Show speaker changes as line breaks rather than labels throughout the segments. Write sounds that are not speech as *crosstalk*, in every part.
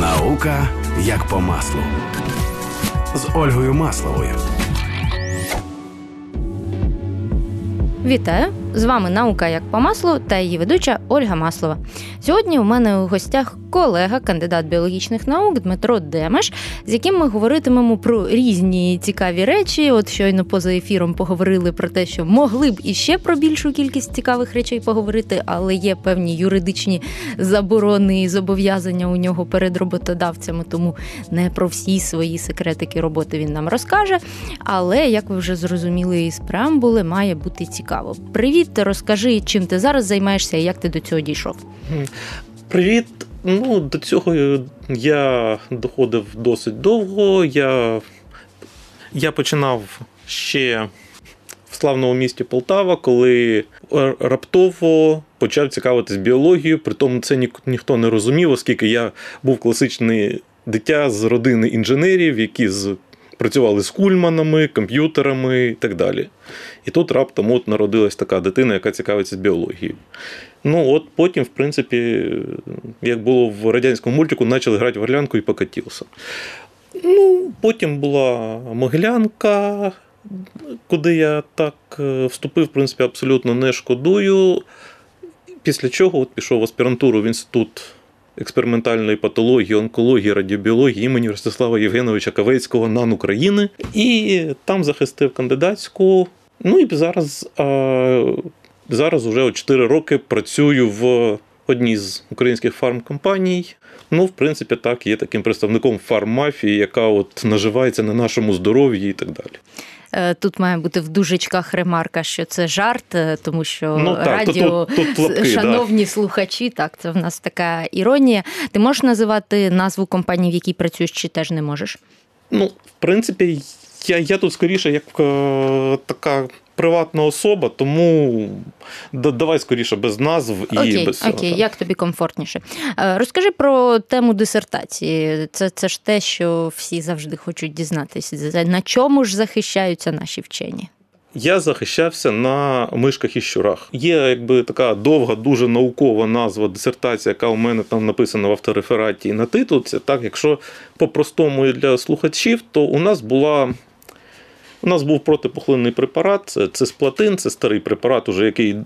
Наука як по маслу з Ольгою Масловою.
Вітаю! З вами наука як по маслу та її ведуча Ольга Маслова. Сьогодні у мене у гостях колега, кандидат біологічних наук Дмитро Демеш, з яким ми говоритимемо про різні цікаві речі. От щойно поза ефіром поговорили про те, що могли б іще про більшу кількість цікавих речей поговорити, але є певні юридичні заборони і зобов'язання у нього перед роботодавцями, тому не про всі свої секретики роботи він нам розкаже. Але як ви вже зрозуміли із преамбули, має бути цікаво. Привіт, розкажи, чим ти зараз займаєшся і як ти до цього дійшов.
Привіт. Ну, до цього я доходив досить довго. Я я починав ще в славному місті Полтава, коли раптово почав цікавитись біологією, при тому це ні, ніхто не розумів, оскільки я був класичний дитя з родини інженерів, які з. Працювали з кульманами, комп'ютерами і так далі. І тут раптом от народилась така дитина, яка цікавиться біологією. Ну, от потім, в принципі, як було в радянському мультику, почали грати в горлянку і покатився. Ну, Потім була Могилянка, куди я так е, вступив, в принципі, абсолютно не шкодую. Після чого от пішов в аспірантуру в інститут експериментальної патології, онкології, радіобіології імені Ростислава Євгеновича Кавецького НАН України. І там захистив кандидатську. Ну і зараз Зараз уже 4 роки працюю в одній з українських фармкомпаній. Ну, в принципі, так, є таким представником фарммафії, яка от наживається на нашому здоров'ї і так далі.
Е, тут має бути в дужечках ремарка, що це жарт, е, тому що ну, так, радіо тут, тут, тут лапки, шановні да. слухачі, так це в нас така іронія. Ти можеш називати назву компанії, в якій працюєш, чи теж не можеш?
Ну, в принципі, я я тут скоріше як е, така приватна особа, тому давай скоріше без назв і
окей,
без цього.
Окей, як тобі комфортніше. Е, розкажи про тему дисертації. Це це ж те, що всі завжди хочуть дізнатися. На чому ж захищаються наші вчені?
Я захищався на мишках і щурах. Є якби така довга, дуже наукова назва дисертація, яка у мене там написана в авторефераті і на титулці. Так, якщо по-простому і для слухачів, то у нас була у нас був протипухлинний препарат, це цисплатин, це старий препарат, уже який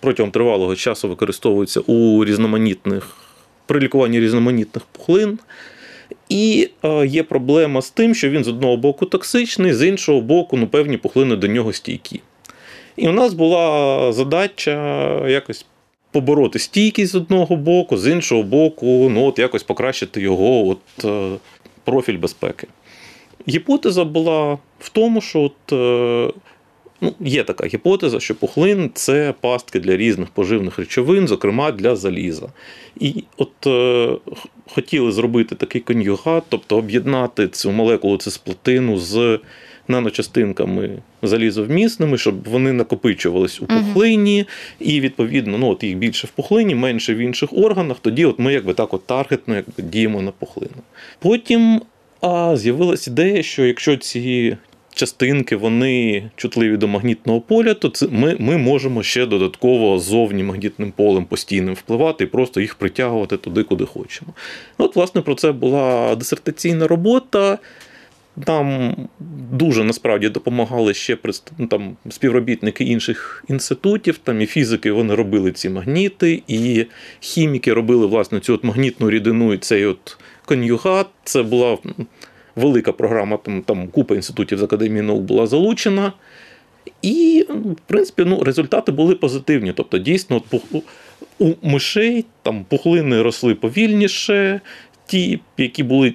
протягом тривалого часу використовується у різноманітних при лікуванні різноманітних пухлин. І е, є проблема з тим, що він з одного боку токсичний, з іншого боку, ну, певні пухлини до нього стійкі. І у нас була задача якось побороти стійкість з одного боку, з іншого боку, ну, от якось покращити його от, е, профіль безпеки. Гіпотеза була в тому, що от, е, ну, є така гіпотеза, що пухлин це пастки для різних поживних речовин, зокрема для заліза. І от е, хотіли зробити такий конюгат, тобто об'єднати цю молекулу цисплатину з наночастинками залізовмісними, щоб вони накопичувались у пухлині, і відповідно ну, от їх більше в пухлині, менше в інших органах. Тоді от ми якби так от таргетно якби, діємо на пухлину. Потім а з'явилася ідея, що якщо ці частинки вони чутливі до магнітного поля, то це ми ми можемо ще додатково зовні магнітним полем постійним впливати і просто їх притягувати туди, куди хочемо. От, власне, про це була дисертаційна робота. Там дуже насправді допомагали ще ну, там, співробітники інших інститутів, там і фізики вони робили ці магніти, і хіміки робили власне цю от магнітну рідину і цей от конюгат. Це була велика програма, там там купа інститутів з академії наук була залучена. І, в принципі, ну, результати були позитивні. Тобто, дійсно, у мишей там пухлини росли повільніше, ті, які були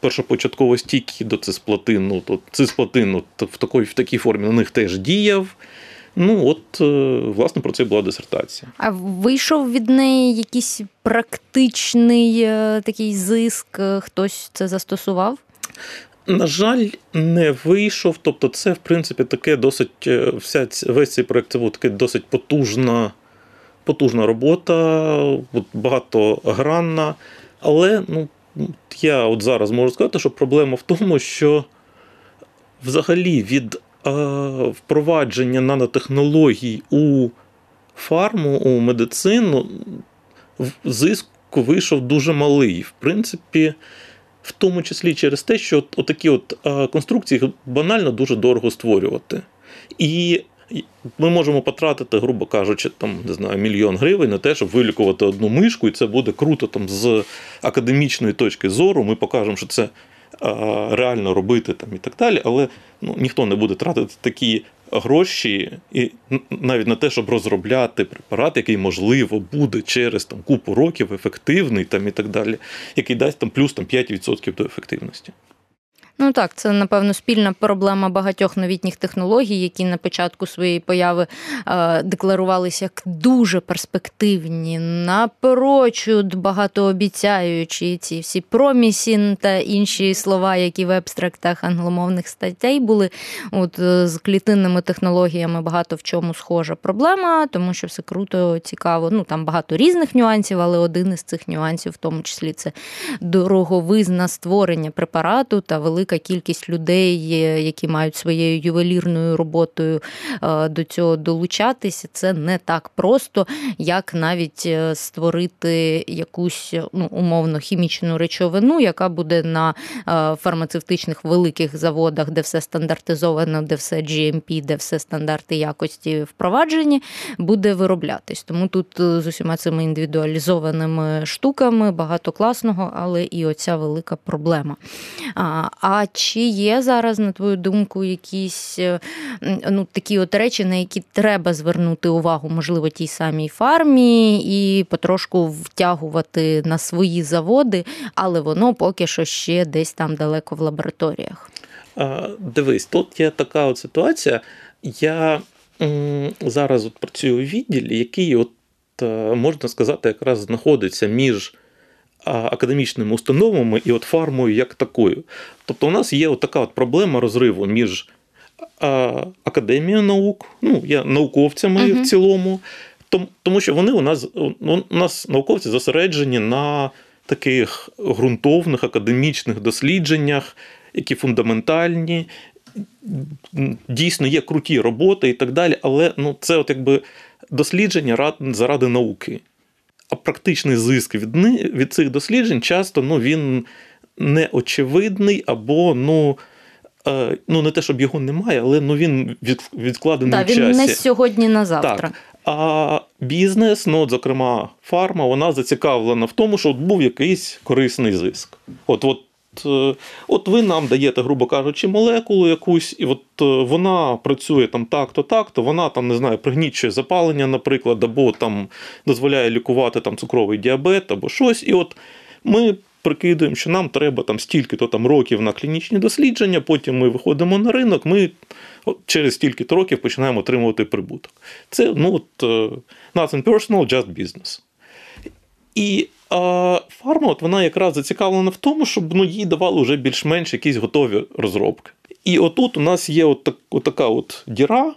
першопочатково стійкі до цисплатину, то цисплатин в такій, в такій формі на них теж діяв. Ну, от, е, власне, про це була дисертація.
А вийшов від неї якийсь практичний е, такий зиск, хтось це застосував?
На жаль, не вийшов. Тобто, це, в принципі, таке досить е, вся весь цей проєкт це був таке досить потужна потужна робота, багатогранна. Але ну, я от зараз можу сказати, що проблема в тому, що взагалі від е, впровадження нанотехнологій у фарму, у медицину зиск вийшов дуже малий. В принципі, в тому числі через те, що от, такі от конструкції банально дуже дорого створювати. І ми можемо потратити, грубо кажучи, там не знаю, мільйон гривень на те, щоб вилікувати одну мишку, і це буде круто там з академічної точки зору. Ми покажемо, що це реально робити там і так далі, але ну, ніхто не буде тратити такі гроші і навіть на те, щоб розробляти препарат, який можливо буде через там купу років ефективний там і так далі, який дасть там плюс там 5% до ефективності.
Ну так, це напевно спільна проблема багатьох новітніх технологій, які на початку своєї появи е, декларувалися як дуже перспективні, напрочуд багатообіцяючі ці всі промісін та інші слова, які в ебстрактах англомовних статей були. От е, з клітинними технологіями багато в чому схожа проблема, тому що все круто, цікаво. Ну там багато різних нюансів, але один із цих нюансів, в тому числі, це дороговизна створення препарату та велика велика кількість людей, які мають своєю ювелірною роботою е, до цього долучатися. Це не так просто, як навіть е, створити якусь ну, умовно хімічну речовину, яка буде на е, фармацевтичних великих заводах, де все стандартизовано, де все GMP, де все стандарти якості впроваджені, буде вироблятись. Тому тут з усіма цими індивідуалізованими штуками багато класного, але і оця велика проблема. А чи є зараз, на твою думку, якісь е, ну, такі от речі, на які треба звернути увагу, можливо, тій самій фармі, і потрошку втягувати на свої заводи, але воно поки що ще десь там далеко в лабораторіях?
Дивись, тут є така от ситуація. Я зараз от працюю у відділі, який, от, е, можна сказати, якраз знаходиться між академічними установами і от фармою як такою. Тобто, у нас є от така от проблема розриву між академією наук, ну, є науковцями uh-huh. в цілому, тому що вони у нас у нас науковці зосереджені на таких ґрунтовних академічних дослідженнях, які фундаментальні. Дійсно, є круті роботи і так далі, але ну, це от якби дослідження заради науки а практичний зиск від від цих досліджень часто ну, він неочевидний або ну. Е, ну, не те, щоб його немає, але ну він відкладений
да, в часі.
він
не сьогодні на завтра.
Так. А бізнес, ну, от, зокрема, фарма, вона зацікавлена в тому, що от був якийсь корисний зиск. От, от от ви нам даєте, грубо кажучи, молекулу якусь, і от е, вона працює там так-то, так-то, вона там не знаю, пригнічує запалення, наприклад, або там дозволяє лікувати там цукровий діабет, або щось. І от ми прикидуємо, що нам треба там стільки-то там років на клінічні дослідження, потім ми виходимо на ринок, ми через стільки-то років починаємо отримувати прибуток. Це ну от е, nothing personal, just business. І а фарма от вона якраз зацікавлена в тому, щоб ну, їй давали вже більш-менш якісь готові розробки. І отут у нас є от, так, от така от діра,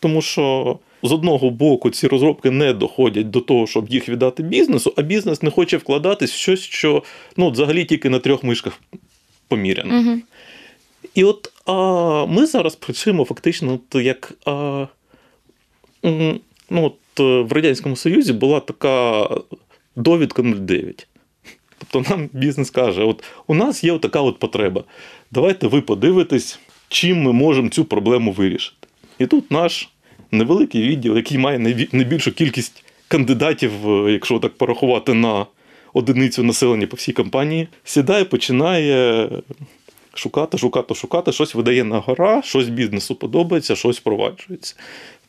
тому що з одного боку ці розробки не доходять до того, щоб їх віддати бізнесу, а бізнес не хоче вкладатись в щось, що ну, взагалі тільки на трьох мишках поміряно. Угу. І от а, ми зараз працюємо фактично от як. А, ну, от, В Радянському Союзі була така довідка 09. Тобто нам бізнес каже: от у нас є така от потреба. Давайте ви подивитесь, чим ми можемо цю проблему вирішити. І тут наш невеликий відділ, який має найбільшу кількість кандидатів, е, якщо так порахувати на одиницю населення по всій компанії, сідає, починає шукати, шукати, шукати, щось видає на гора, щось бізнесу подобається, щось впроваджується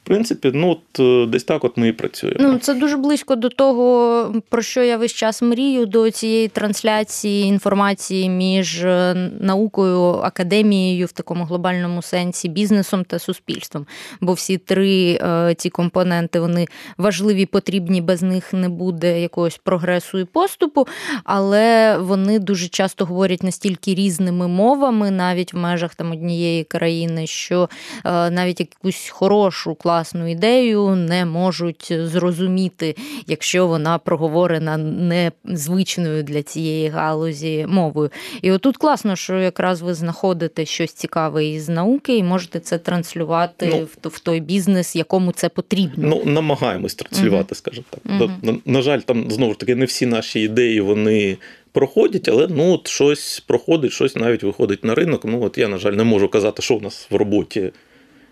принципі, ну от е, десь так от ми і працюємо.
Ну це дуже близько до того, про що я весь час мрію, до цієї трансляції інформації між е, наукою, академією в такому глобальному сенсі, бізнесом та суспільством. Бо всі три е, ці компоненти вони важливі, потрібні, без них не буде якогось прогресу і поступу, але вони дуже часто говорять настільки різними мовами, навіть в межах там однієї країни, що навіть якусь хорошу класну ідею не можуть зрозуміти, якщо вона проговорена незвичною для цієї галузі мовою. І отут класно, що якраз ви знаходите щось цікаве із науки і можете це транслювати ну, в, той бізнес, якому це потрібно.
Ну, намагаємось транслювати, uh скажімо так. Uh-huh. На, на жаль, там знову ж таки не всі наші ідеї вони проходять, але ну от щось проходить, щось навіть виходить на ринок. Ну от я, на жаль, не можу казати, що в нас в роботі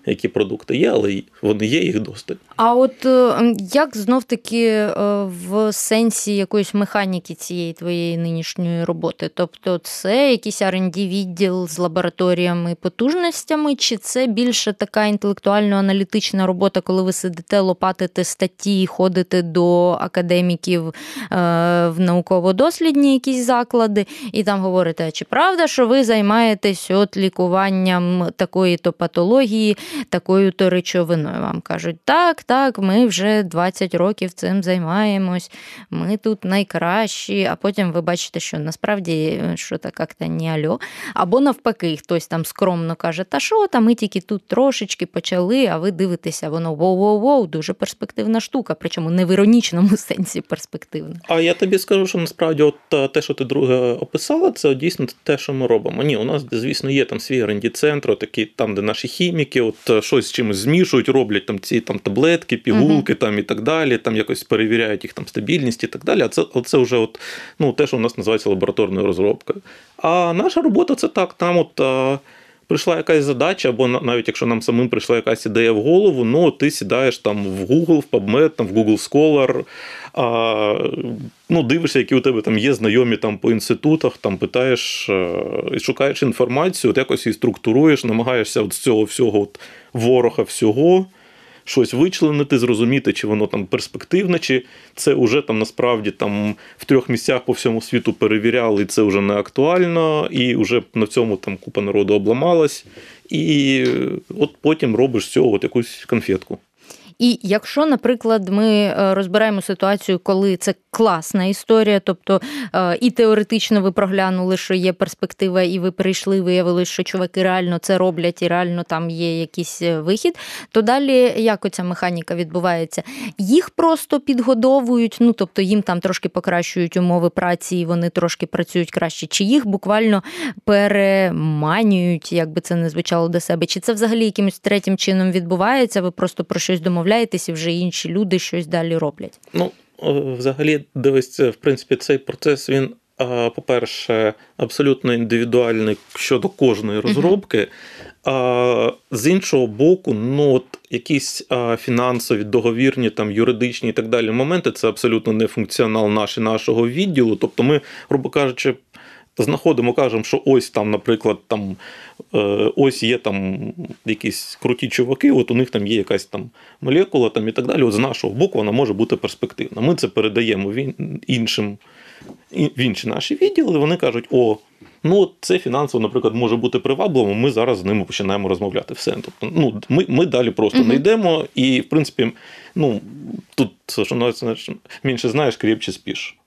які продукти є, але вони є, їх достатньо.
А от е, як знов таки е, в сенсі якоїсь механіки цієї твоєї нинішньої роботи? Тобто, це якийсь R&D відділ з лабораторіями і потужностями, чи це більше така інтелектуально-аналітична робота, коли ви сидите, лопатите статті, ходите до академіків е, в науково-дослідні якісь заклади, і там говорите, чи правда, що ви займаєтесь от лікуванням такої-то патології? Такою то речовиною. Вам кажуть, так, так, ми вже 20 років цим займаємось, ми тут найкращі, а потім ви бачите, що насправді що так як-то не альо. Або навпаки, хтось там скромно каже, та що там, ми тільки тут трошечки почали, а ви дивитеся, воно воу-воу-воу, дуже перспективна штука, причому не в іронічному *laughs* сенсі перспективна.
А я тобі скажу, що насправді от те, що ти друге описала, це дійсно те, що ми робимо. Ні, у нас, звісно, є там свій ренді центр такі там, де наші хіміки, от Е, щось з чимось змішують, роблять там ці там таблетки, пігулки uh там і так далі, там якось перевіряють їх там стабільність і так далі. А це це вже от, ну, те, що у нас називається лабораторною розробкою. А наша робота це так, там от. Е, прийшла якась задача, або навіть якщо нам самим прийшла якась ідея в голову, ну ти сідаєш там в Google, в PubMed, там в Google Scholar, а, ну, дивишся, які у тебе там є знайомі там по інститутах, там питаєш і шукаєш інформацію, от якось її структуруєш, намагаєшся от з цього всього от ворога всього щось вичленити, зрозуміти, чи воно там перспективне, чи це вже там насправді там в трьох місцях по всьому світу перевіряли, і це вже не актуально, і вже на цьому там купа народу обламалась. І от потім робиш з цього от якусь конфетку.
І якщо, наприклад, ми е, розбираємо ситуацію, коли це класна історія, тобто е, і теоретично ви проглянули, що є перспектива, і ви прийшли, виявили, що чуваки реально це роблять, і реально там є якийсь е, вихід, то далі як оця механіка відбувається? Їх просто підгодовують, ну тобто їм там трошки покращують умови праці, і вони трошки працюють краще, чи їх буквально переманюють, як би це не звучало до себе, чи це взагалі якимось третім чином відбувається? Ви просто про щось домовляєте? Домовляєтесь, і вже інші люди щось далі роблять?
Ну, взагалі, дивись, в принципі, цей процес він. По-перше, абсолютно індивідуальний щодо кожної розробки. А з іншого боку, ну от якісь фінансові, договірні, там юридичні і так далі моменти це абсолютно не функціонал наш і нашого відділу. Тобто, ми, грубо кажучи, знаходимо, кажемо, що ось там, наприклад, там е, ось є там якісь круті чуваки, от у них там є якась там молекула там і так далі. От з нашого боку вона може бути перспективна. Ми це передаємо іншим в інші наші відділи. Вони кажуть, о. Ну, це фінансово, наприклад, може бути привабливим. Ми зараз з ними починаємо розмовляти. Все. Тобто, ну, ми ми далі просто не йдемо, і, в принципі, ну тут що менше знаєш, кріпче спіш.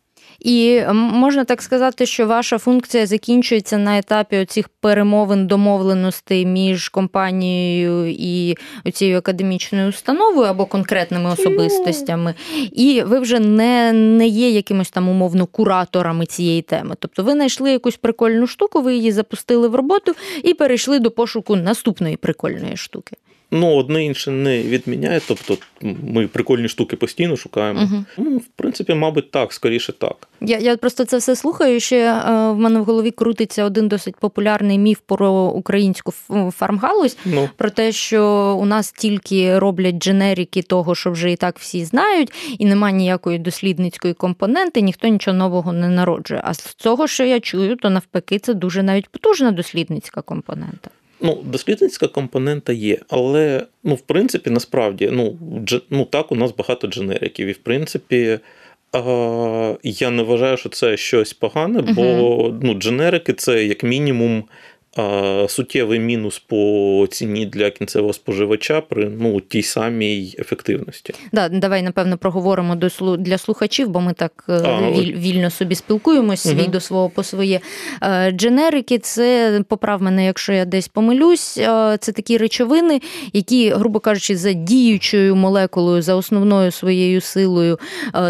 І можна так сказати, що ваша функція закінчується на етапі оцих перемовин домовленостей між компанією і цією академічною установою або конкретними особистостями, і ви вже не не є якимось там умовно кураторами цієї теми. Тобто ви знайшли якусь прикольну штуку, ви її запустили в роботу і перейшли до пошуку наступної прикольної штуки.
Ну, одне інше не відміняє. Тобто ми прикольні штуки постійно шукаємо. Угу. Ну, В принципі, мабуть, так, скоріше так.
Я я просто це все слухаю. Ще е, в мене в голові крутиться один досить популярний міф про українську фармгалузь, ну. про те, що у нас тільки роблять дженерики того, що вже і так всі знають, і немає ніякої дослідницької компоненти, ніхто нічого нового не народжує. А з цього, що я чую, то навпаки, це дуже навіть потужна дослідницька компонента.
Ну, дослідницька компонента є, але ну, в принципі, насправді, ну, дж, ну так, у нас багато дженериків. І в принципі, я не вважаю, що це щось погане, бо uh-huh. ну, дженерики це як мінімум а, суттєвий мінус по ціні для кінцевого споживача при ну, тій самій ефективності.
Да, давай, напевно, проговоримо до для слухачів, бо ми так е,
А,
віль- вільно собі спілкуємось, свій до свого по своє. Е, Дженерики це, поправ мене, якщо я десь помилюсь, е, це такі речовини, які, грубо кажучи, за діючою молекулою, за основною своєю силою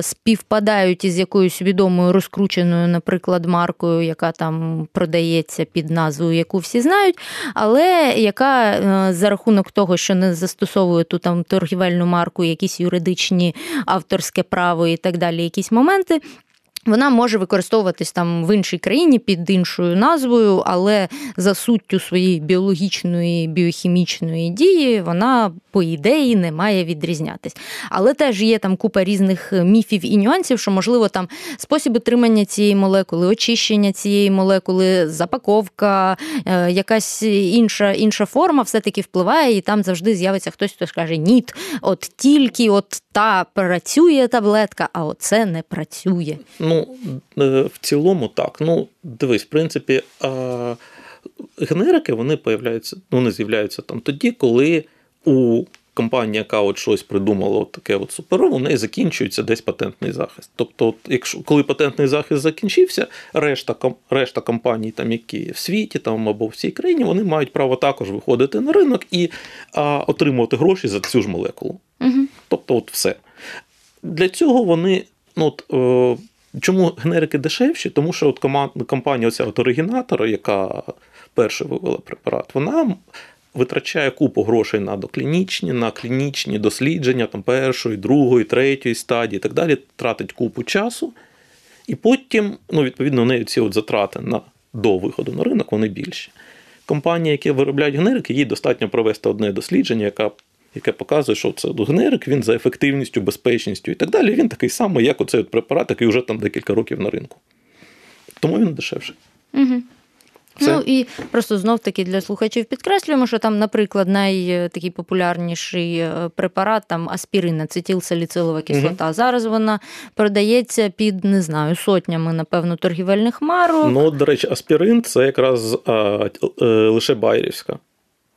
співпадають із якоюсь відомою розкрученою, наприклад, маркою, яка там продається під назвою, яку всі знають, але яка е, за рахунок того, що не застосовує ту там торгівельну марку, якісь юридичні авторське право і так далі, якісь моменти. Вона може використовуватись там в іншій країні під іншою назвою, але за суттю своєї біологічної біохімічної дії вона, по ідеї, не має відрізнятись. Але теж є там купа різних міфів і нюансів, що можливо там спосіб отримання цієї молекули, очищення цієї молекули, запаковка, е, якась інша, інша форма все-таки впливає, і там завжди з'явиться хтось, хто скаже: ні, от тільки от та працює таблетка, а оце не працює.
Ну, е, в цілому так. Ну, дивись, в принципі, генерики вони появляються, ну, вони з'являються там тоді, коли у компанії, яка от щось придумала, от таке от суперо, у неї закінчується десь патентний захист. Тобто, от, якщо коли патентний захист закінчився, решта, решта компаній, там, які в світі там, або в цій країні, вони мають право також виходити на ринок і а, отримувати гроші за цю ж молекулу.
Угу.
Тобто, от все. Для цього вони. Ну, от, е, чому генерики дешевші? Тому що от компанія оця от оригінатора, яка перша вивела препарат, вона витрачає купу грошей на доклінічні, на клінічні дослідження там, першої, другої, третьої стадії і так далі, тратить купу часу. І потім, ну, відповідно, у неї ці от затрати на, до виходу на ринок вони більші. Компанії, які виробляють генерики, їй достатньо провести одне дослідження, яка, яке показує, що це генерик, він за ефективністю, безпечністю і так далі. Він такий самий, як оцей от препарат, який вже там декілька років на ринку. Тому він дешевший.
Угу.
Все.
Ну і просто знов таки для слухачів підкреслюємо, що там, наприклад, найтакий популярніший е, препарат там аспірин, ацетилсаліцилова кислота. Зараз вона продається під не знаю сотнями, напевно, торгівельних марок.
Ну, до речі, аспірин це якраз а, е, лише Байерівська.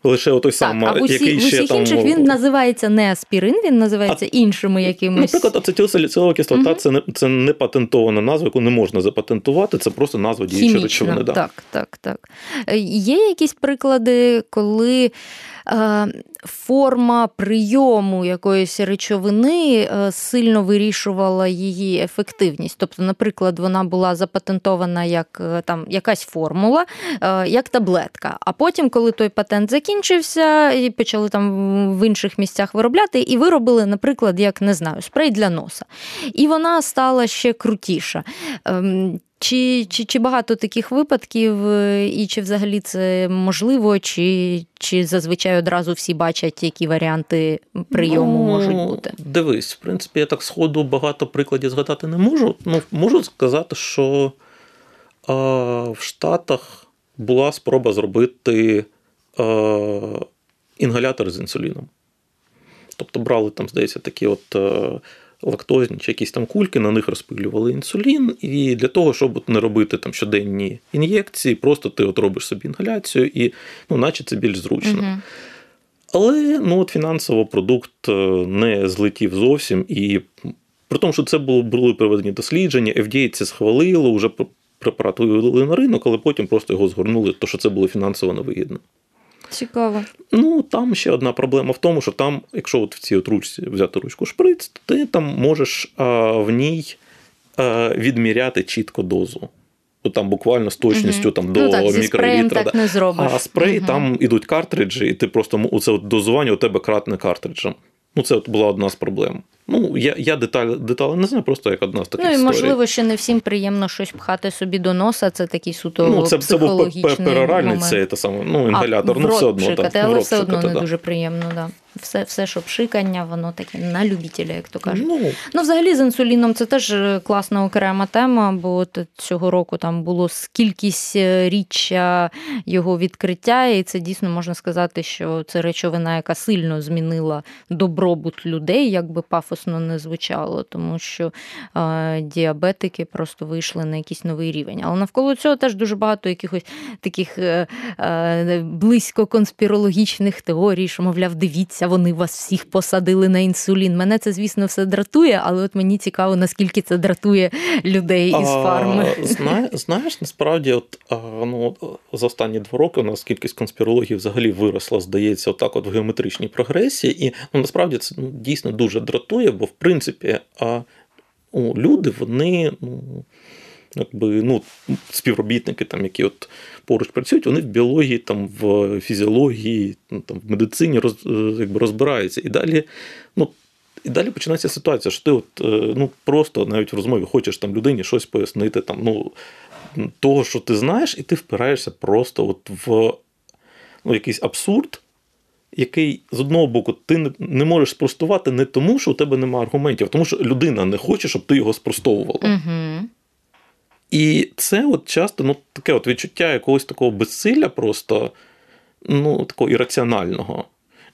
Лише отой
так,
сам,
а в, усі,
який
в
ще
усіх
там.
інших він називається не аспірин, він називається іншими якимись.
Наприклад, ацетилсаліцилова кислота це не це не патентована назва, яку не можна запатентувати. Це просто назва діючої речовини. Да.
Так, так, так. Е, Є якісь приклади, коли форма прийому якоїсь речовини е, сильно вирішувала її ефективність. Тобто, наприклад, вона була запатентована як е, там якась формула, е, як таблетка. А потім, коли той патент закінчився, і почали там в інших місцях виробляти, і виробили, наприклад, як не знаю, спрей для носа. І вона стала ще крутіша. Чи, чи, чи багато таких випадків, е, і чи взагалі це можливо, чи, чи зазвичай одразу всі бачать, які варіанти прийому
Ну,
можуть бути?
Дивись, в принципі, я так сходу багато прикладів згадати не можу. Ну, можу сказати, що а, в Штатах була спроба зробити а, інгалятор з інсуліном. Тобто брали там, здається, такі от. Лактозні чи якісь там кульки, на них розпилювали інсулін, і для того, щоб не робити там щоденні ін'єкції, просто ти от робиш собі інгаляцію, і ну, наче це більш зручно. Але ну, от фінансово продукт е, не злетів зовсім. І при тому, що це було, були проведені дослідження, FDA це схвалило, вже препарат вивели на ринок, але потім просто його згорнули, тому що це було фінансово невигідно.
Цікаво.
Ну, там ще одна проблема в тому, що там, якщо от в цій от ручці взяти ручку шприц, то ти там можеш а, в ній а, відміряти чітко дозу. Там буквально з точністю там, до
ну, так, зі
мікролітра.
так не зробиш.
А спрей
Мгм.
там ідуть картриджі, і ти просто оце от дозування у тебе кратне картриджем. Ну, це от була одна з проблем. Ну, я, я деталь, деталі не знаю, просто як одна з таких
Ну і
історій.
можливо, ще не всім приємно щось пхати собі до носа. Це такий суто
ну, це, це був пероральний, це те саме, ну, інгалятор,
а,
ну все одно.
пшикати,
так,
але все одно не
да.
дуже приємно, да. все, все що пшикання, воно таке на любителя, як то кажуть.
Ну,
Ну, взагалі, з інсуліном це теж е, класна окрема тема, бо от цього року там було кількість е, річчя його відкриття, і це дійсно можна сказати, що це речовина, яка сильно змінила добробут людей, як би пафосно не звучало, тому що діабетики просто вийшли на якийсь новий рівень. Але навколо цього теж дуже багато якихось таких е, е, близько конспірологічних теорій, що, мовляв, дивіться, вони вас всіх посадили на інсулін. Мене це, звісно, все дратує, але от мені цікаво, наскільки це дратує людей із фарми.
Зна- знаєш, насправді, от, ну, за останні два роки у нас кількість конспірологів взагалі виросла, здається, отак от в геометричній прогресії. І ну, насправді це ну, дійсно дуже дратує, бо в принципі а, ну, люди, вони. Ну, Якби, ну, співробітники, там, які от поруч працюють, вони в біології, там, в фізіології, ну, там, в медицині роз, е, якби, розбираються. І далі, ну, і далі починається ситуація, що ти от, е, ну, просто навіть в розмові хочеш там людині щось пояснити, там, ну, того, що ти знаєш, і ти впираєшся просто от в ну, якийсь абсурд, який з одного боку ти не, можеш спростувати не тому, що у тебе немає аргументів, а тому що людина не хоче, щоб ти його спростовувала.
Угу.
І це от часто ну, таке от відчуття якогось такого безсилля, просто ну, такого ірраціонального.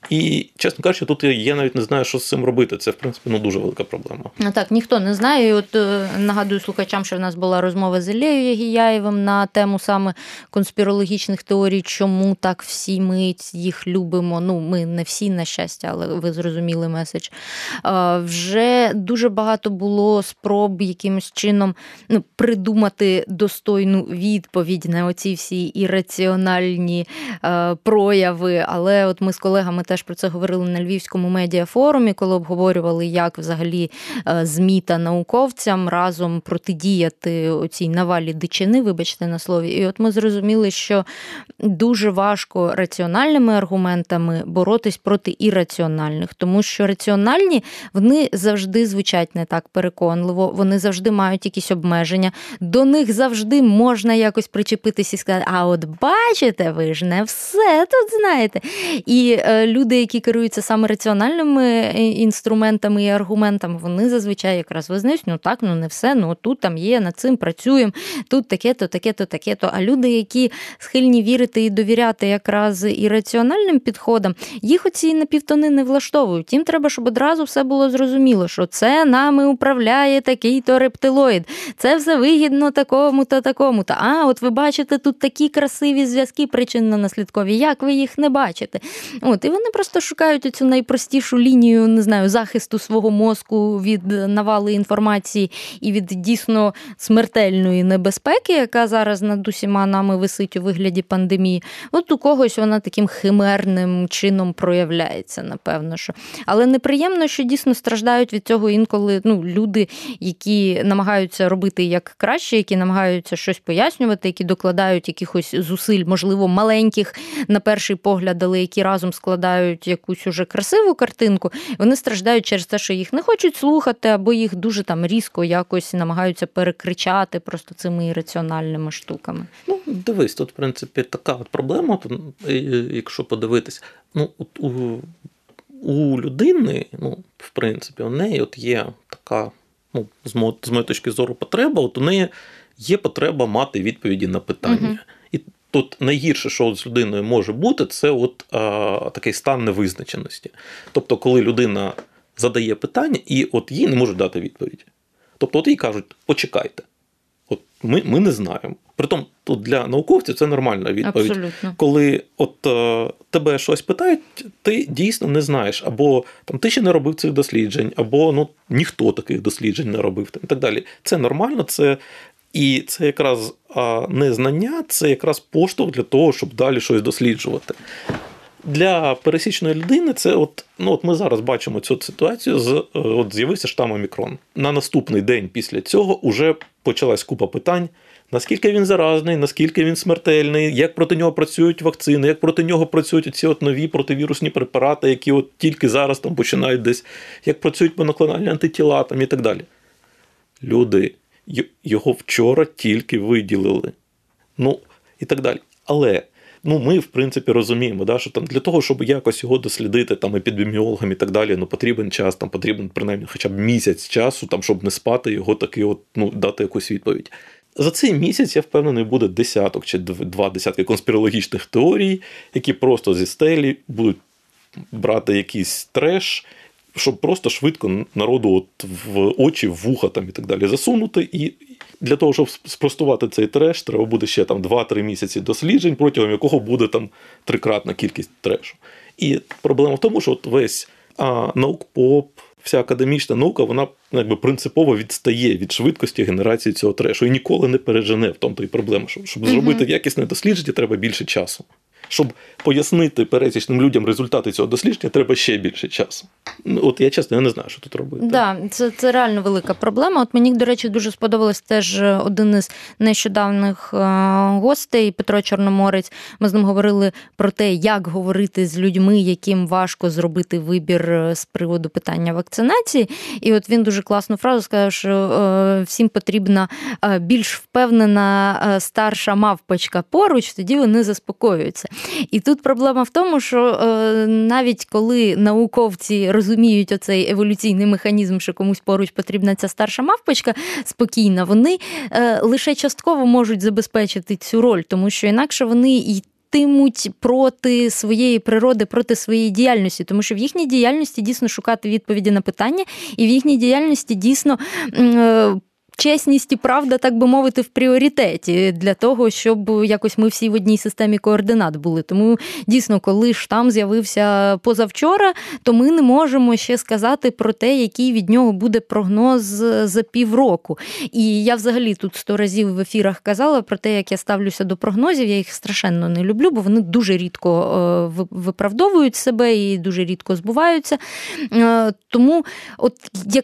І, чесно кажучи, тут я, навіть не знаю, що з цим робити. Це, в принципі, ну, дуже велика проблема.
Ну так, ніхто не знає. І От е, нагадую слухачам, що в нас була розмова з Іллею Ягіяєвим на тему саме конспірологічних теорій, чому так всі ми їх любимо. Ну, ми не всі, на щастя, але ви зрозуміли меседж. Вже дуже багато було спроб якимось чином ну, придумати достойну відповідь на оці всі ірраціональні е, прояви. Але от ми з колегами теж про це говорили на Львівському медіафорумі, коли обговорювали, як взагалі е, ЗМІ та науковцям разом протидіяти оцій навалі дичини, вибачте на слові. І от ми зрозуміли, що дуже важко раціональними аргументами боротись проти ірраціональних, тому що раціональні вони завжди звучать не так переконливо, вони завжди мають якісь обмеження. До них завжди можна якось причепитись і сказати: а от бачите, ви ж не все тут знаєте. І е, люди, які керуються саме раціональними е, інструментами і аргументами, вони зазвичай якраз визнають, ну так, ну не все, ну тут там є, над цим працюємо, тут таке-то, таке-то, таке-то. А люди, які схильні вірити і довіряти якраз і раціональним підходам, їх оці напівтони не влаштовують. Їм треба, щоб одразу все було зрозуміло, що це нами управляє такий-то рептилоїд, це все вигідно такому-то, такому-то. А, от ви бачите тут такі красиві зв'язки причинно-наслідкові, як ви їх не бачите? От, і вони просто шукають цю найпростішу лінію, не знаю, захисту свого мозку від навали інформації і від дійсно смертельної небезпеки, яка зараз над усіма нами висить у вигляді пандемії. От у когось вона таким химерним чином проявляється, напевно. що. Але неприємно, що дійсно страждають від цього інколи ну, люди, які намагаються робити як краще, які намагаються щось пояснювати, які докладають якихось зусиль, можливо, маленьких на перший погляд, але які разом складають якусь уже красиву картинку. Вони страждають через те, що їх не хочуть слухати, або їх дуже там різко якось намагаються перекричати просто цими ірраціональними штуками.
Ну, дивись, тут, в принципі, така от проблема, то, якщо подивитись, ну, от у, у людини, ну, в принципі, у неї от є така, ну, з мо- моєї точки зору, потреба, от у неї є потреба мати відповіді на питання.
Мгм.
Тут найгірше, що з людиною може бути, це от а, такий стан невизначеності. Тобто, коли людина задає питання, і от їй не можуть дати відповідь. Тобто, от їй кажуть, почекайте. От ми, ми не знаємо. Притом, тут для науковців це нормальна відповідь.
Абсолютно.
Коли от е, тебе щось питають, ти дійсно не знаєш, або там ти ще не робив цих досліджень, або ну ніхто таких досліджень не робив, там, і так далі. Це нормально, це і це якраз незнання, це якраз поштовх для того, щоб далі щось досліджувати. Для пересічної людини це от, ну от ми зараз бачимо цю ситуацію. З е, от з'явився штам Омікрон. На наступний день після цього вже почалась купа питань. Наскільки він заразний, наскільки він смертельний, як проти нього працюють вакцини, як проти нього працюють ці от нові противірусні препарати, які от тільки зараз там починають десь, як працюють моноклональні антитіла там і так далі. Люди його вчора тільки виділили. Ну і так далі. Але ну ми в принципі розуміємо, да, що там для того, щоб якось його дослідити там епідеміологам і так далі, ну потрібен час, там потрібен принаймні хоча б місяць часу, там щоб не спати його таки, от ну дати якусь відповідь. За цей місяць я впевнений, буде десяток чи два десятки конспірологічних теорій, які просто зі стелі будуть брати якийсь треш, щоб просто швидко народу от в очі, в вуха там і так далі засунути. І для того, щоб спростувати цей треш, треба буде ще там 2-3 місяці досліджень, протягом якого буде там трикратна кількість трешу. І проблема в тому, що от весь а, наукпоп, вся академічна наука, вона якби принципово відстає від швидкості генерації цього трешу і ніколи не пережене в тому то й проблема. Щоб, щоб зробити якісне дослідження, треба більше часу щоб пояснити пересічним людям результати цього дослідження, треба ще більше часу. Ну, От я чесно, я не знаю, що тут робити.
Да, це це реально велика проблема. От мені, до речі, дуже сподобалось теж один із нещодавних е, гостей Петро Чорноморець. Ми з ним говорили про те, як говорити з людьми, яким важко зробити вибір е, з приводу питання вакцинації. І от він дуже класну фразу сказав, що е, всім потрібна більш впевнена старша мавпочка поруч, тоді вони заспокоюються. І тут проблема в тому, що е, навіть коли науковці розуміють оцей еволюційний механізм, що комусь поруч потрібна ця старша мавпочка спокійна, вони е, лише частково можуть забезпечити цю роль, тому що інакше вони й. Тимуть проти своєї природи, проти своєї діяльності, тому що в їхній діяльності дійсно шукати відповіді на питання, і в їхній діяльності дійсно е, чесність і правда, так би мовити, в пріоритеті для того, щоб якось ми всі в одній системі координат були. Тому дійсно, коли штам з'явився позавчора, то ми не можемо ще сказати про те, який від нього буде прогноз за півроку. І я взагалі тут сто разів в ефірах казала про те, як я ставлюся до прогнозів. Я їх страшенно не люблю, бо вони дуже рідко е, виправдовують себе і дуже рідко збуваються. Е, тому, от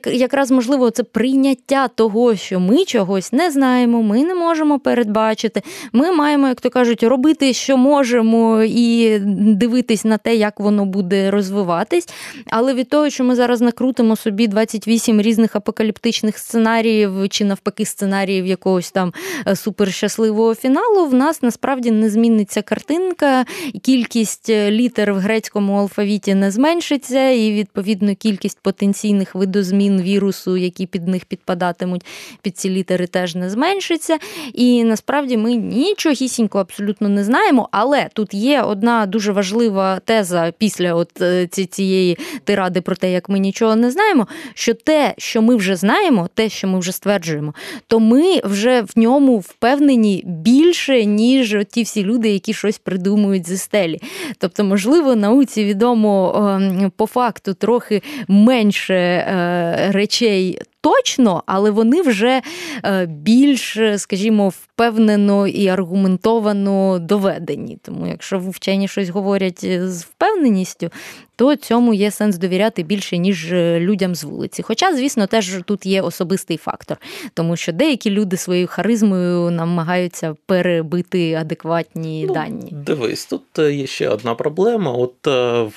якраз можливо, це прийняття того, що ми чогось не знаємо, ми не можемо передбачити. Ми маємо, як то кажуть, робити, що можемо, і дивитись на те, як воно буде розвиватись. Але від того, що ми зараз накрутимо собі 28 різних апокаліптичних сценаріїв чи навпаки сценаріїв якогось там е, суперщасливого фіналу, в нас насправді не зміниться картинка, кількість літер в грецькому алфавіті не зменшиться, і відповідно кількість потенційних видозмін вірусу, які під них підпадатимуть, під ці літери теж не зменшиться. І насправді ми нічогісінько абсолютно не знаємо. Але тут є одна дуже важлива теза після от е, цієї тиради про те, як ми нічого не знаємо. Що те, що ми вже знаємо, те, що ми вже стверджуємо, то ми вже в ньому впевнені більше, ніж ті всі люди, які щось придумують зі стелі. Тобто, можливо, науці відомо ем, по факту трохи менше е, речей точно, але вони вже е, більш, скажімо, впевнено і аргументовано доведені. Тому, якщо вчені щось говорять з впевненістю, то цьому є сенс довіряти більше, ніж е, людям з вулиці. Хоча, звісно, теж тут є особистий фактор, тому що деякі люди своєю харизмою намагаються перебити адекватні
ну,
дані.
Дивись, тут е, є ще одна проблема. От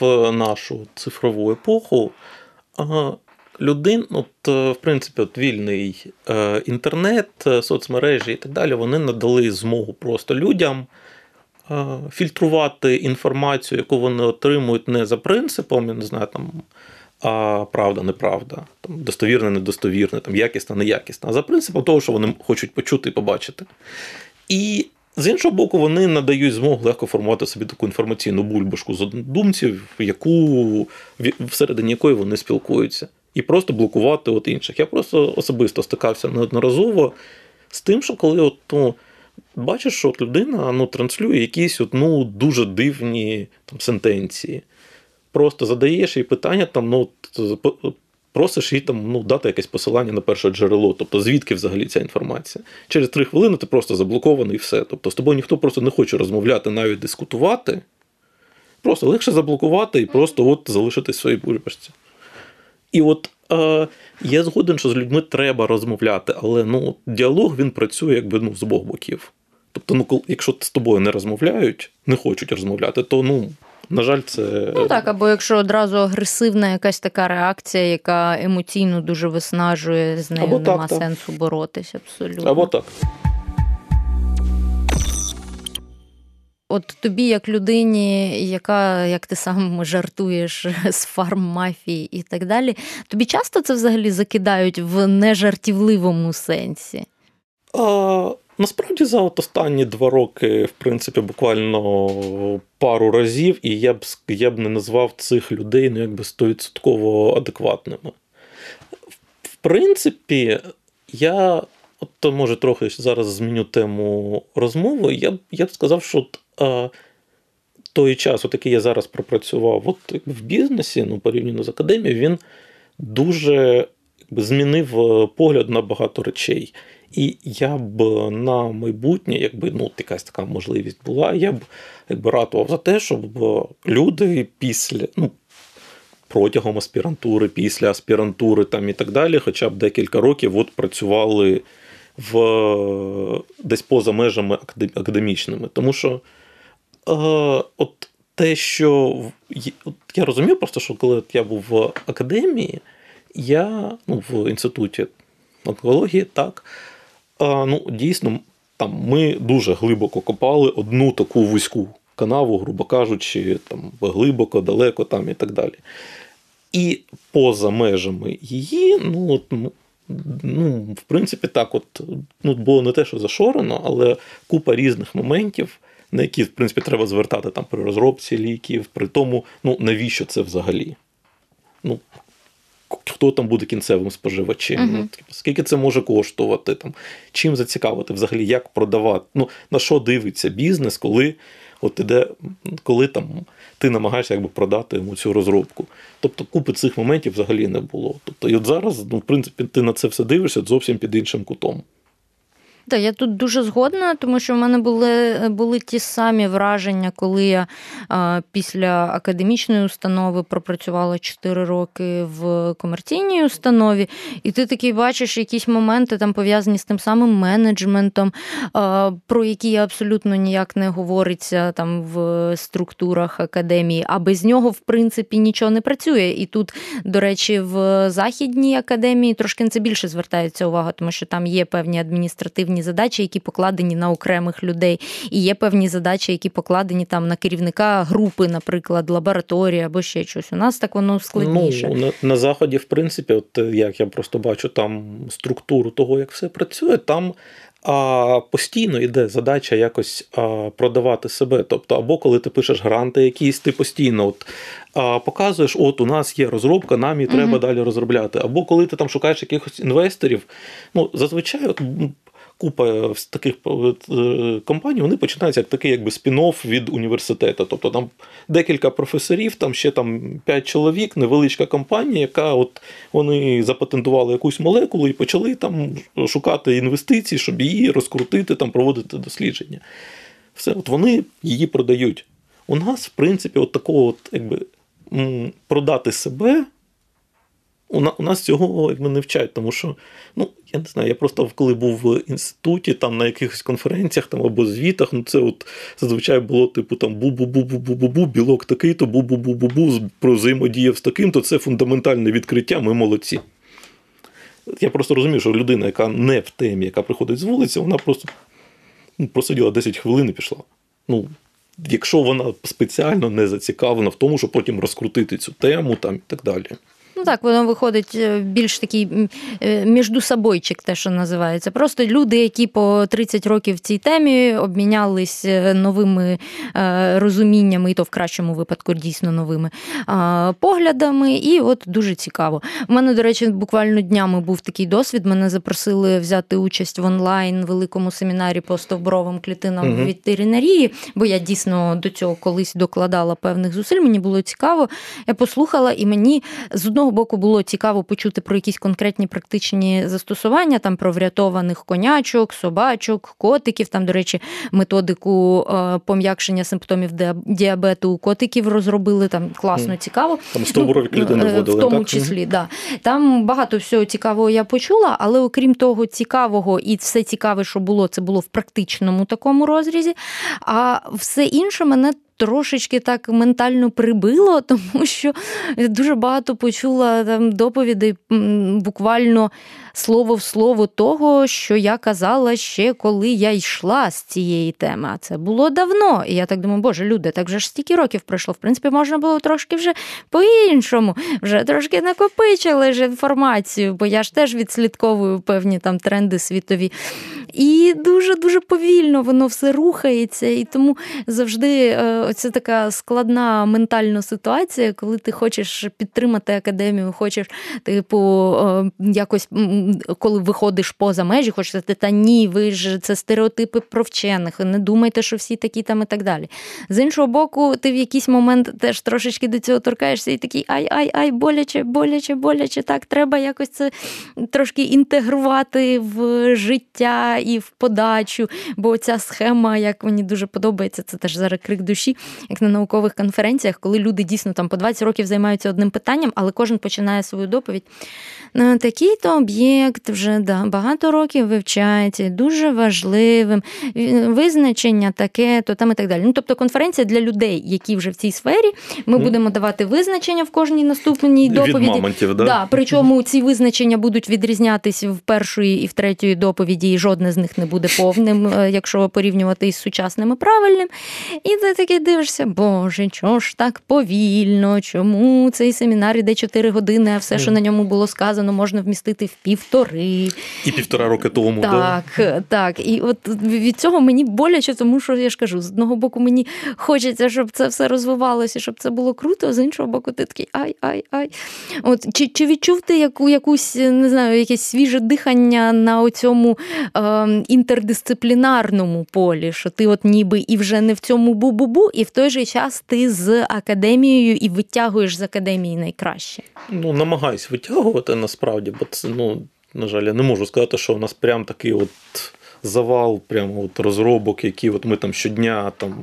в нашу цифрову епоху людин, от, е, в принципі, от вільний е, інтернет, е, соцмережі і так далі, вони надали змогу просто людям фільтрувати інформацію, яку вони отримують не за принципом, я не знаю, там. А правда, неправда, там достовірне, недостовірне, там якісна, неякісна, а за принципом того, що вони хочуть почути і побачити. І з іншого боку, вони надають змогу легко формувати собі таку інформаційну бульбашку з однодумців, яку всередині якої вони спілкуються і просто блокувати от інших. Я просто особисто стикався неодноразово з тим, що коли от, ну, бачиш, що от людина ну, транслює якісь от, ну, дуже дивні там, сентенції. Просто задаєш їй питання, там, ну, просиш їй там, ну, дати якесь посилання на перше джерело, тобто звідки взагалі ця інформація. Через три хвилини ти просто заблокований і все. Тобто з тобою ніхто просто не хоче розмовляти, навіть дискутувати. Просто легше заблокувати і просто от залишитись в своїй бульбашці. І от е, я згоден, що з людьми треба розмовляти, але ну, діалог він працює якби ну, з обох боків. Тобто, ну, якщо з тобою не розмовляють, не хочуть розмовляти, то ну. На жаль, це
ну так, або якщо одразу агресивна якась така реакція, яка емоційно дуже виснажує, з нею або нема так, сенсу так. боротися абсолютно.
Або так.
От тобі, як людині, яка, як ти сам жартуєш *laughs* з фарм мафії і так далі, тобі часто це взагалі закидають в нежартівливому сенсі?
А, Насправді за от останні два роки, в принципі, буквально пару разів, і я б я б не назвав цих людей ну, якби стовідсотково адекватними. В принципі, я от може трохи зараз зміню тему розмови. Я б я б сказав, що той час, от який я зараз пропрацював от, в бізнесі, ну, порівняно з академією, він дуже якби, змінив е, погляд на багато речей. І я б на майбутнє, якби ну, якась така можливість була, я б якби ратував за те, щоб люди після, ну, протягом аспірантури, після аспірантури там і так далі, хоча б декілька років от працювали в десь поза межами академічними. Тому що е, от те, що от я розумів, просто що коли я був в академії, я ну, в інституті онкології, так, ну, дійсно, там ми дуже глибоко копали одну таку вузьку канаву, грубо кажучи, там глибоко, далеко там і так далі. І поза межами її, ну, от, ну, в принципі, так, от, ну, було не те, що зашорено, але купа різних моментів, на які, в принципі, треба звертати там при розробці ліків, при тому, ну, навіщо це взагалі? Ну, хто там буде кінцевим споживачем, uh-huh. ну, скільки це може коштувати, там, чим зацікавити, взагалі, як продавати, ну, на що дивиться бізнес, коли от іде, коли там ти намагаєшся якби продати йому цю розробку. Тобто купи цих моментів взагалі не було. Тобто, і от зараз, ну, в принципі, ти на це все дивишся зовсім під іншим кутом.
Так, я тут дуже згодна, тому що в мене були були ті самі враження, коли я а, після академічної установи пропрацювала 4 роки в комерційній установі, і ти такий бачиш якісь моменти там пов'язані з тим самим менеджментом, а, про які абсолютно ніяк не говориться там в структурах академії, а без нього, в принципі, нічого не працює. І тут, до речі, в західній академії трошки на це більше звертається увага, тому що там є певні адміністративні певні задачі, які покладені на окремих людей, і є певні задачі, які покладені там на керівника групи, наприклад, лабораторії або ще щось. У нас так воно складніше.
Ну, на, на заході, в принципі, от як я просто бачу там структуру того, як все працює, там. А постійно йде задача якось а, продавати себе. Тобто, або коли ти пишеш гранти, якісь ти постійно от, а, показуєш, от у нас є розробка, нам її треба uh-huh. далі розробляти. Або коли ти там шукаєш якихось інвесторів, ну зазвичай от, купа таких е, компаній, вони починаються як такий якби спін-офф від університету. Тобто там декілька професорів, там ще там 5 чоловік, невеличка компанія, яка от вони запатентували якусь молекулу і почали там шукати інвестиції, щоб її розкрутити, там проводити дослідження. Все, от вони її продають. У нас, в принципі, от такого от, якби, продати себе. У нас цього якби не вчать, тому що, ну, я не знаю, я просто коли був в інституті, там на якихось конференціях там або звітах, ну це от зазвичай було типу там бу-бу-бу-бу-бу-бу-бу, білок такий-то, бу-бу-бу-бу-бу, про взаємодіяв з таким, то це фундаментальне відкриття, ми молодці. Я просто розумію, що людина, яка не в темі, яка приходить з вулиці, вона просто ну, просиділа 10 хвилин і пішла. Ну, Якщо вона спеціально не зацікавлена в тому, щоб потім розкрутити цю тему там і так далі.
Ну так, воно виходить е, більш такий е, міждусобойчик, те, що називається. Просто люди, які по 30 років в цій темі обмінялись е, новими розуміннями, і то в кращому випадку дійсно новими поглядами. І от дуже цікаво. У мене, до речі, буквально днями був такий досвід. Мене запросили взяти участь в онлайн великому семінарі по стовбуровим клітинам угу. ветеринарії, бо я дійсно до цього колись докладала певних зусиль. Мені було цікаво. Я послухала, і мені з одного одного боку було цікаво почути про якісь конкретні практичні застосування, там про врятованих конячок, собачок, котиків. Там, до речі, методику е, пом'якшення симптомів діабету у котиків розробили. Там класно, цікаво.
Там стовбурові ну, клітини
вводили, в тому
так?
числі, да. Там багато всього цікавого я почула, але окрім того, цікавого і все цікаве, що було, це було в практичному такому розрізі. А все інше мене трошечки так ментально прибило, *laughs* тому що дуже багато почула там доповідей буквально слово в слово того, що я казала ще коли я йшла з цієї теми. А це було давно. І я так думаю, боже, люди, так вже ж стільки років пройшло. В принципі, можна було трошки вже по-іншому, вже трошки накопичили ж інформацію, бо я ж теж відслідковую певні там тренди світові. І дуже-дуже повільно воно все рухається. І тому завжди е, це така складна ментальна ситуація, коли ти хочеш підтримати академію, хочеш, типу, е, якось коли виходиш поза межі, хочеш сказати, та ні, ви ж це стереотипи про вчених, не думайте, що всі такі там і так далі. З іншого боку, ти в якийсь момент теж трошечки до цього торкаєшся і такий ай-ай-ай, боляче, боляче, боляче. Так, треба якось це трошки інтегрувати в життя і в подачу. Бо ця схема, як мені дуже подобається, це теж зараз крик душі, як на наукових конференціях, коли люди дійсно там по 20 років займаються одним питанням, але кожен починає свою доповідь. Такий-то об'єкт вже да, багато років вивчається, дуже важливим визначення таке, то там і так далі. Ну, Тобто конференція для людей, які вже в цій сфері, ми mm. будемо давати визначення в кожній наступній доповіді.
Від мамонтів, да?
Да, Причому ці визначення будуть відрізнятися в першої і в третьої доповіді, і жодне з них не буде повним, е, якщо порівнювати із сучасним і правильним. І ти таки дивишся, боже, чого ж так повільно? Чому цей семінар іде 4 години, а все, що на ньому було сказано, можна вмістити в півтори.
І півтора роки тому.
Так, да? так. І от від цього мені боляче, тому що я ж кажу, з одного боку мені хочеться, щоб це все розвивалося, щоб це було круто, а з іншого боку, ти такий ай-ай-ай. От Чи чи відчув ти яку, якусь, не знаю, якесь свіже дихання на оцьому е, інтердисциплінарному полі, що ти от ніби і вже не в цьому бу-бу-бу, і в той же час ти з академією і витягуєш з академії найкраще?
Ну, намагаюсь витягувати насправді, бо це, ну, на жаль, я не можу сказати, що у нас прям такий от. Завал прямо от розробок, які от ми там щодня там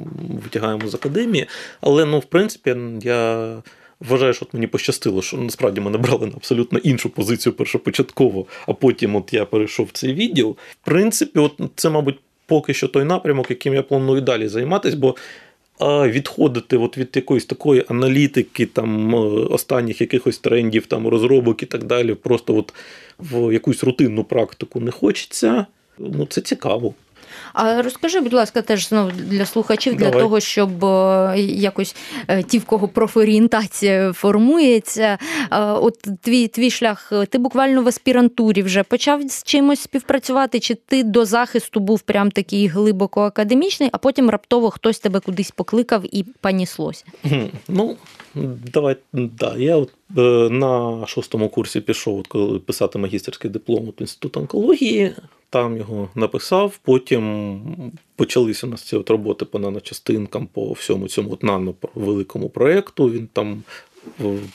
витягаємо з академії. Але ну, в принципі, я вважаю, що от мені пощастило, що насправді мене брали на абсолютно іншу позицію першопочатково, а потім от я перейшов в цей відділ. В принципі, от це, мабуть, поки що той напрямок, яким я планую далі займатися, бо відходити от від якоїсь такої аналітики, там останніх якихось трендів, там розробок і так далі, просто от в якусь рутинну практику не хочеться. Ну, це цікаво.
А розкажи, будь ласка, теж знову для слухачів, для того, щоб е, якось е, ті, в кого профорієнтація формується. Е, от твій твій шлях, ти буквально в аспірантурі вже почав з чимось співпрацювати, чи ти до захисту був прям такий глибоко академічний, а потім раптово хтось тебе кудись покликав і паніслося?
Ну, давай, да, я от на шостому курсі пішов от, писати магістерський диплом в інститут онкології там його написав. Потім почалися у нас ці от роботи по наночастинкам, по всьому цьому от нано-великому проєкту. Він там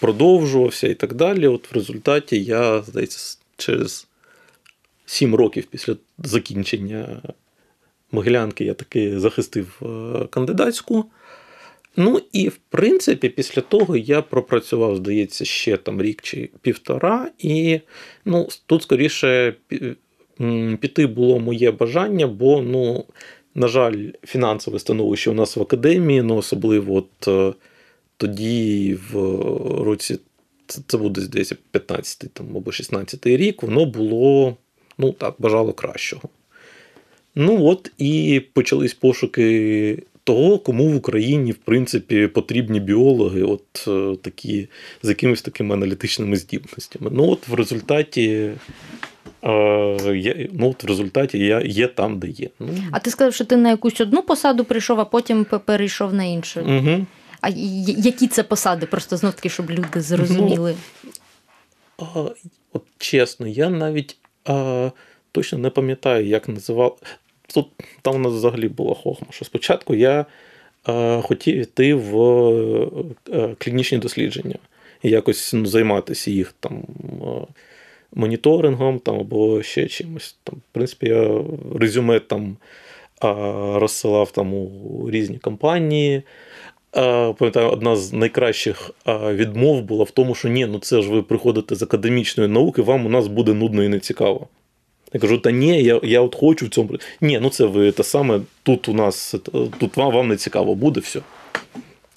продовжувався і так далі. От В результаті я, здається, через сім років після закінчення Могилянки я таки захистив е, кандидатську. Ну і в принципі, після того я пропрацював, здається, ще там рік чи півтора, і ну, тут скоріше піти було моє бажання, бо, ну, на жаль, фінансове становище у нас в академії, ну, особливо от е, тоді, в році, це буде десь 15 там, або 16 рік, воно було, ну так, бажало кращого. Ну от і почались пошуки того, кому в Україні в принципі потрібні біологи, от е, такі з якимись такими аналітичними здібностями. Ну от в результаті Є, ну, от В результаті я є там, де є. Ну.
А ти сказав, що ти на якусь одну посаду прийшов, а потім перейшов на іншу.
Угу.
А які це посади? Просто знов таки, щоб люди зрозуміли.
Ну, а, от Чесно, я навіть а, точно не пам'ятаю, як називав. Тут там у нас взагалі була хохма. що Спочатку я а, хотів йти в е, клінічні дослідження і якось ну, займатися їх там моніторингом там, або ще чимось. Там, В принципі, я резюме там розсилав там у різні компанії. Пам'ятаю, одна з найкращих відмов була в тому, що ні, ну це ж ви приходите з академічної науки, вам у нас буде нудно і нецікаво. Я кажу, та ні, я я от хочу в цьому. Ні, ну це ви те саме, тут у нас тут вам вам не цікаво буде все.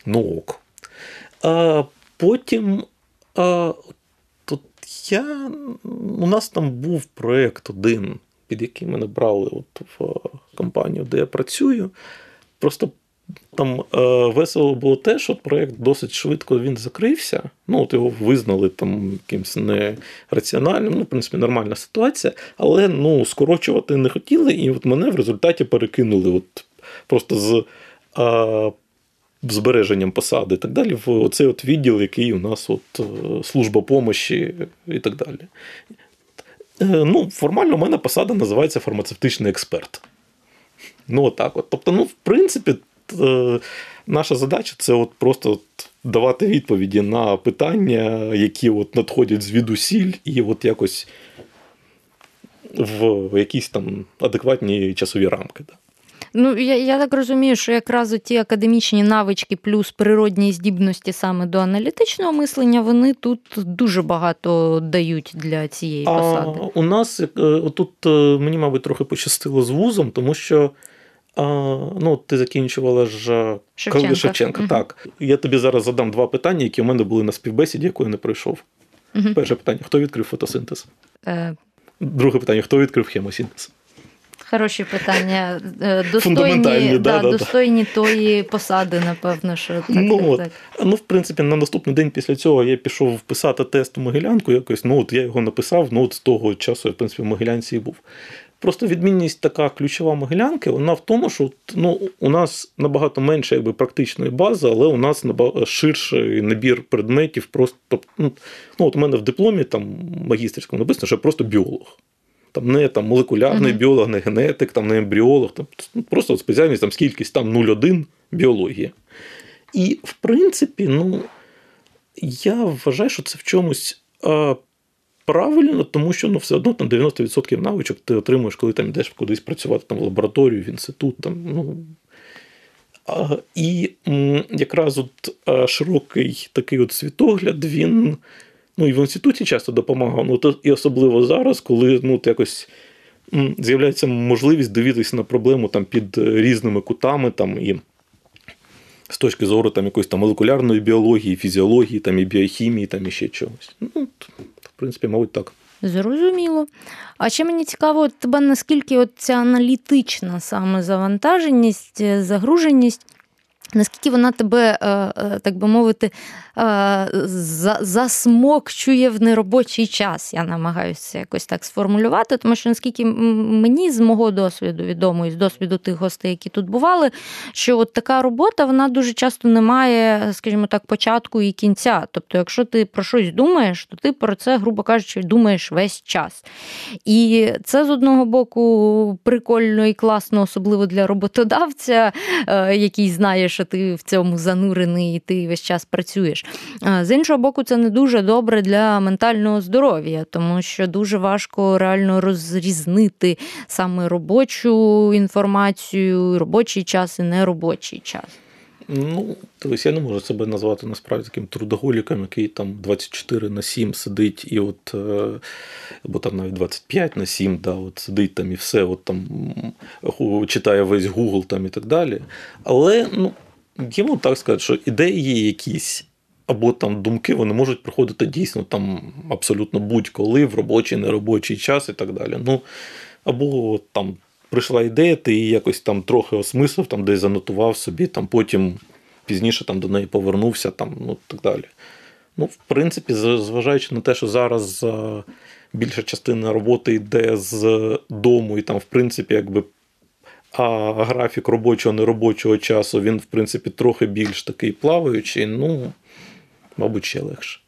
Ну ок. А потім а, я, у нас там був проєкт один, під який мене брали от в компанію, де я працюю. Просто там е, весело було те, що проєкт досить швидко він закрився. Ну, от його визнали там якимось нераціональним, ну, в принципі, нормальна ситуація, але ну, скорочувати не хотіли, і от мене в результаті перекинули от просто з. Е, збереженням посади і так далі, в оцей от відділ, який у нас от е, служба помощі і так далі. Е, ну, Формально у мене посада називається фармацевтичний експерт. Ну, отак от. Тобто, ну, в принципі, е, наша задача це от просто от давати відповіді на питання, які от надходять звідусіль, і от якось в якісь там адекватні часові рамки. Да.
Ну, я я так розумію, що якраз ті академічні навички плюс природні здібності саме до аналітичного мислення, вони тут дуже багато дають для цієї посади.
А, У нас е, тут е, мені, мабуть, трохи пощастило з вузом, тому що. А, ну, Ти закінчувала ж
Шевченка.
Шевченка. Угу. Так. Я тобі зараз задам два питання, які у мене були на співбесіді, яку я не пройшов. Угу. Перше питання: хто відкрив фотосинтез? Е... Друге питання: хто відкрив хемосінтез?
Хороші питання. Е, достойні да, да, достойні тої посади, напевно, що так.
Ну,
так,
от.
так.
ну, в принципі, на наступний день після цього я пішов писати тест у Могилянку. Якось ну, от я його написав, ну от з того часу я в принципі в Могилянці і був. Просто відмінність така ключова Могилянки, вона в тому, що ну, у нас набагато менше якби, практичної бази, але у нас ширший набір предметів. Просто, ну, ну, от у мене в дипломі там магістерському написано, що я просто біолог там не там, молекулярний uh-huh. біолог, не генетик, там, не ембріолог, там, ну, просто спеціальність там скількись там 0,1 біологія. І, в принципі, ну, я вважаю, що це в чомусь а, правильно, тому що ну, все одно там 90% навичок ти отримуєш, коли там йдеш кудись працювати там, в лабораторію, в інститут. Там, ну, а, І м, якраз от а, широкий такий от світогляд, він Ну і в інституті часто допомагав. Ну, то, І особливо зараз, коли ну, якось з'являється можливість дивитися на проблему там, під різними кутами там, і з точки зору там, якоїсь там молекулярної біології, фізіології, там, і біохімії, там, і ще чогось. Ну, В принципі, мабуть, так.
Зрозуміло. А ще мені цікаво, от тебе наскільки от ця аналітична саме завантаженість, загруженість, наскільки вона тебе, е, е, так би мовити, засмокчує в неробочий час. Я намагаюся якось так сформулювати, тому що наскільки мені з мого досвіду відомо і з досвіду тих гостей, які тут бували, що от така робота вона дуже часто не має, скажімо так, початку і кінця. Тобто, якщо ти про щось думаєш, то ти про це, грубо кажучи, думаєш весь час. І це з одного боку прикольно і класно, особливо для роботодавця, е, який знає, що ти в цьому занурений і ти весь час працюєш. З іншого боку, це не дуже добре для ментального здоров'я, тому що дуже важко реально розрізнити саме робочу інформацію, робочий час і неробочий час.
Ну, тобто я не можу себе назвати насправді таким трудоголіком, який там 24 на 7 сидить, і от, е, або там навіть 25 на 7, да, от сидить там і все, от там читає весь Google там і так далі. Але ну, йому так сказати, що ідеї якісь або там думки вони можуть приходити дійсно там абсолютно будь-коли в робочий, неробочий час і так далі. Ну, Або там прийшла ідея, ти її якось там трохи осмислив, там десь занотував собі, там потім пізніше там до неї повернувся, там, ну так далі. Ну, В принципі, зважаючи на те, що зараз більша частина роботи йде з дому, і там, в принципі, якби. А графік робочого неробочого часу він, в принципі, трохи більш такий плаваючий. Ну, мабуть, ще легше.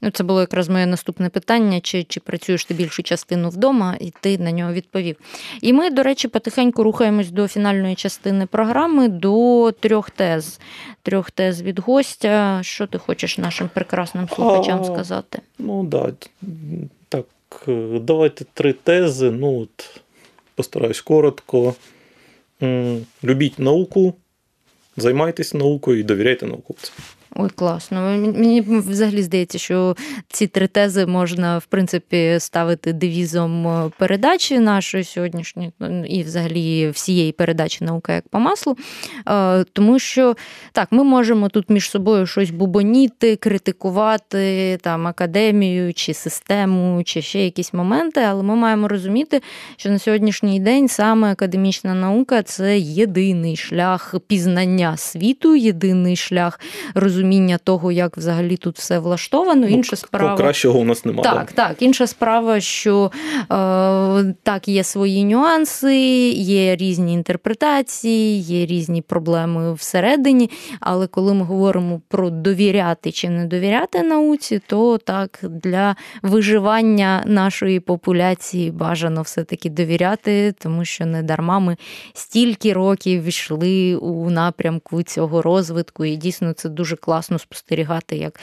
Ну, це було якраз моє наступне питання: чи чи працюєш ти більшу частину вдома, і ти на нього відповів. І ми, до речі, потихеньку рухаємось до фінальної частини програми, до трьох тез. Трьох тез від гостя. Що ти хочеш нашим прекрасним слухачам сказати?
Ну да, так, давайте три тези. Ну, от, Постараюсь коротко. Любіть науку, займайтесь наукою і довіряйте науковцям.
Ой, класно. Мені взагалі здається, що ці три тези можна в принципі ставити девізом е, передачі нашої сьогоднішньої ну, і, взагалі, всієї передачі наука як по маслу. Е, тому що так, ми можемо тут між собою щось бубоніти, критикувати там академію чи систему, чи ще якісь моменти, але ми маємо розуміти, що на сьогоднішній день саме академічна наука це єдиний шлях пізнання світу, єдиний шлях розуміння розуміння того, як взагалі тут все влаштовано. Ну, інша справа
кращого у нас немає.
Так, так. Інша справа, що е, так, є свої нюанси, є різні інтерпретації, є різні проблеми всередині. Але коли ми говоримо про довіряти чи не довіряти науці, то так для виживання нашої популяції бажано все-таки довіряти, тому що не дарма ми стільки років йшли у напрямку цього розвитку, і дійсно це дуже класно спостерігати, як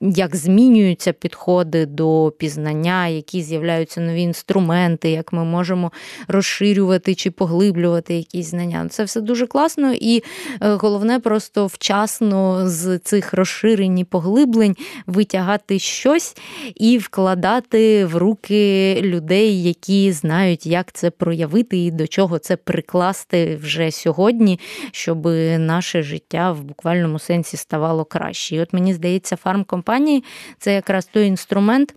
як змінюються підходи до пізнання, які з'являються нові інструменти, як ми можемо розширювати чи поглиблювати якісь знання. Це все дуже класно, і е, головне просто вчасно з цих розширень і поглиблень витягати щось і вкладати в руки людей, які знають, як це проявити і до чого це прикласти вже сьогодні, щоб наше життя в буквальному сенсі ставало краще. І от мені здається, фармкомпанії це якраз той інструмент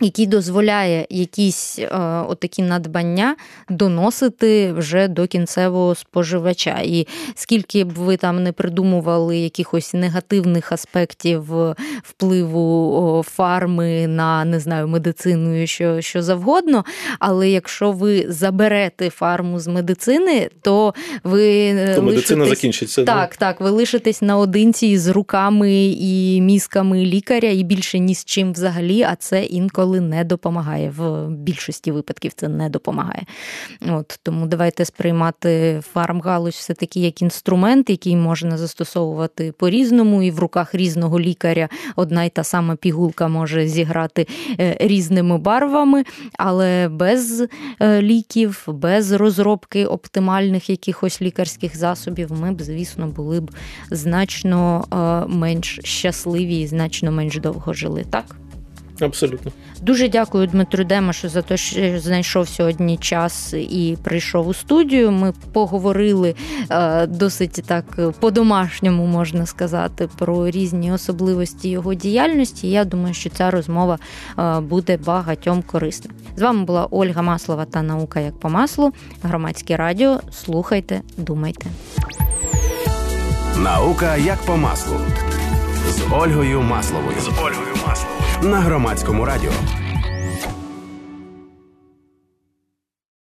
який дозволяє якісь е, отакі надбання доносити вже до кінцевого споживача. І скільки б ви там не придумували якихось негативних аспектів впливу фарми на не знаю, медицину і що, що завгодно, але якщо ви заберете фарму з медицини, то ви
е, то медицина закінчиться.
Так, так, ви лишитесь наодинці з руками і мізками лікаря, і більше ні з чим взагалі, а це інколи інколи не допомагає. В більшості випадків це не допомагає. От Тому давайте сприймати фармгалузь все-таки як інструмент, який можна застосовувати по-різному, і в руках різного лікаря одна й та сама пігулка може зіграти е, різними барвами, але без е, ліків, без розробки оптимальних якихось лікарських засобів, ми б, звісно, були б значно е, менш щасливі і значно менш довго жили. Так?
Абсолютно.
Дуже дякую Дмитру Демашу за те, що знайшов сьогодні час і прийшов у студію. Ми поговорили е, досить так по-домашньому, можна сказати, про різні особливості його діяльності. Я думаю, що ця розмова е, буде багатьом корисна. З вами була Ольга Маслова та наука як по маслу. Громадське радіо. Слухайте, думайте.
Наука як по маслу з Ольгою Масловою. З Ольгою Масловою на громадському радіо.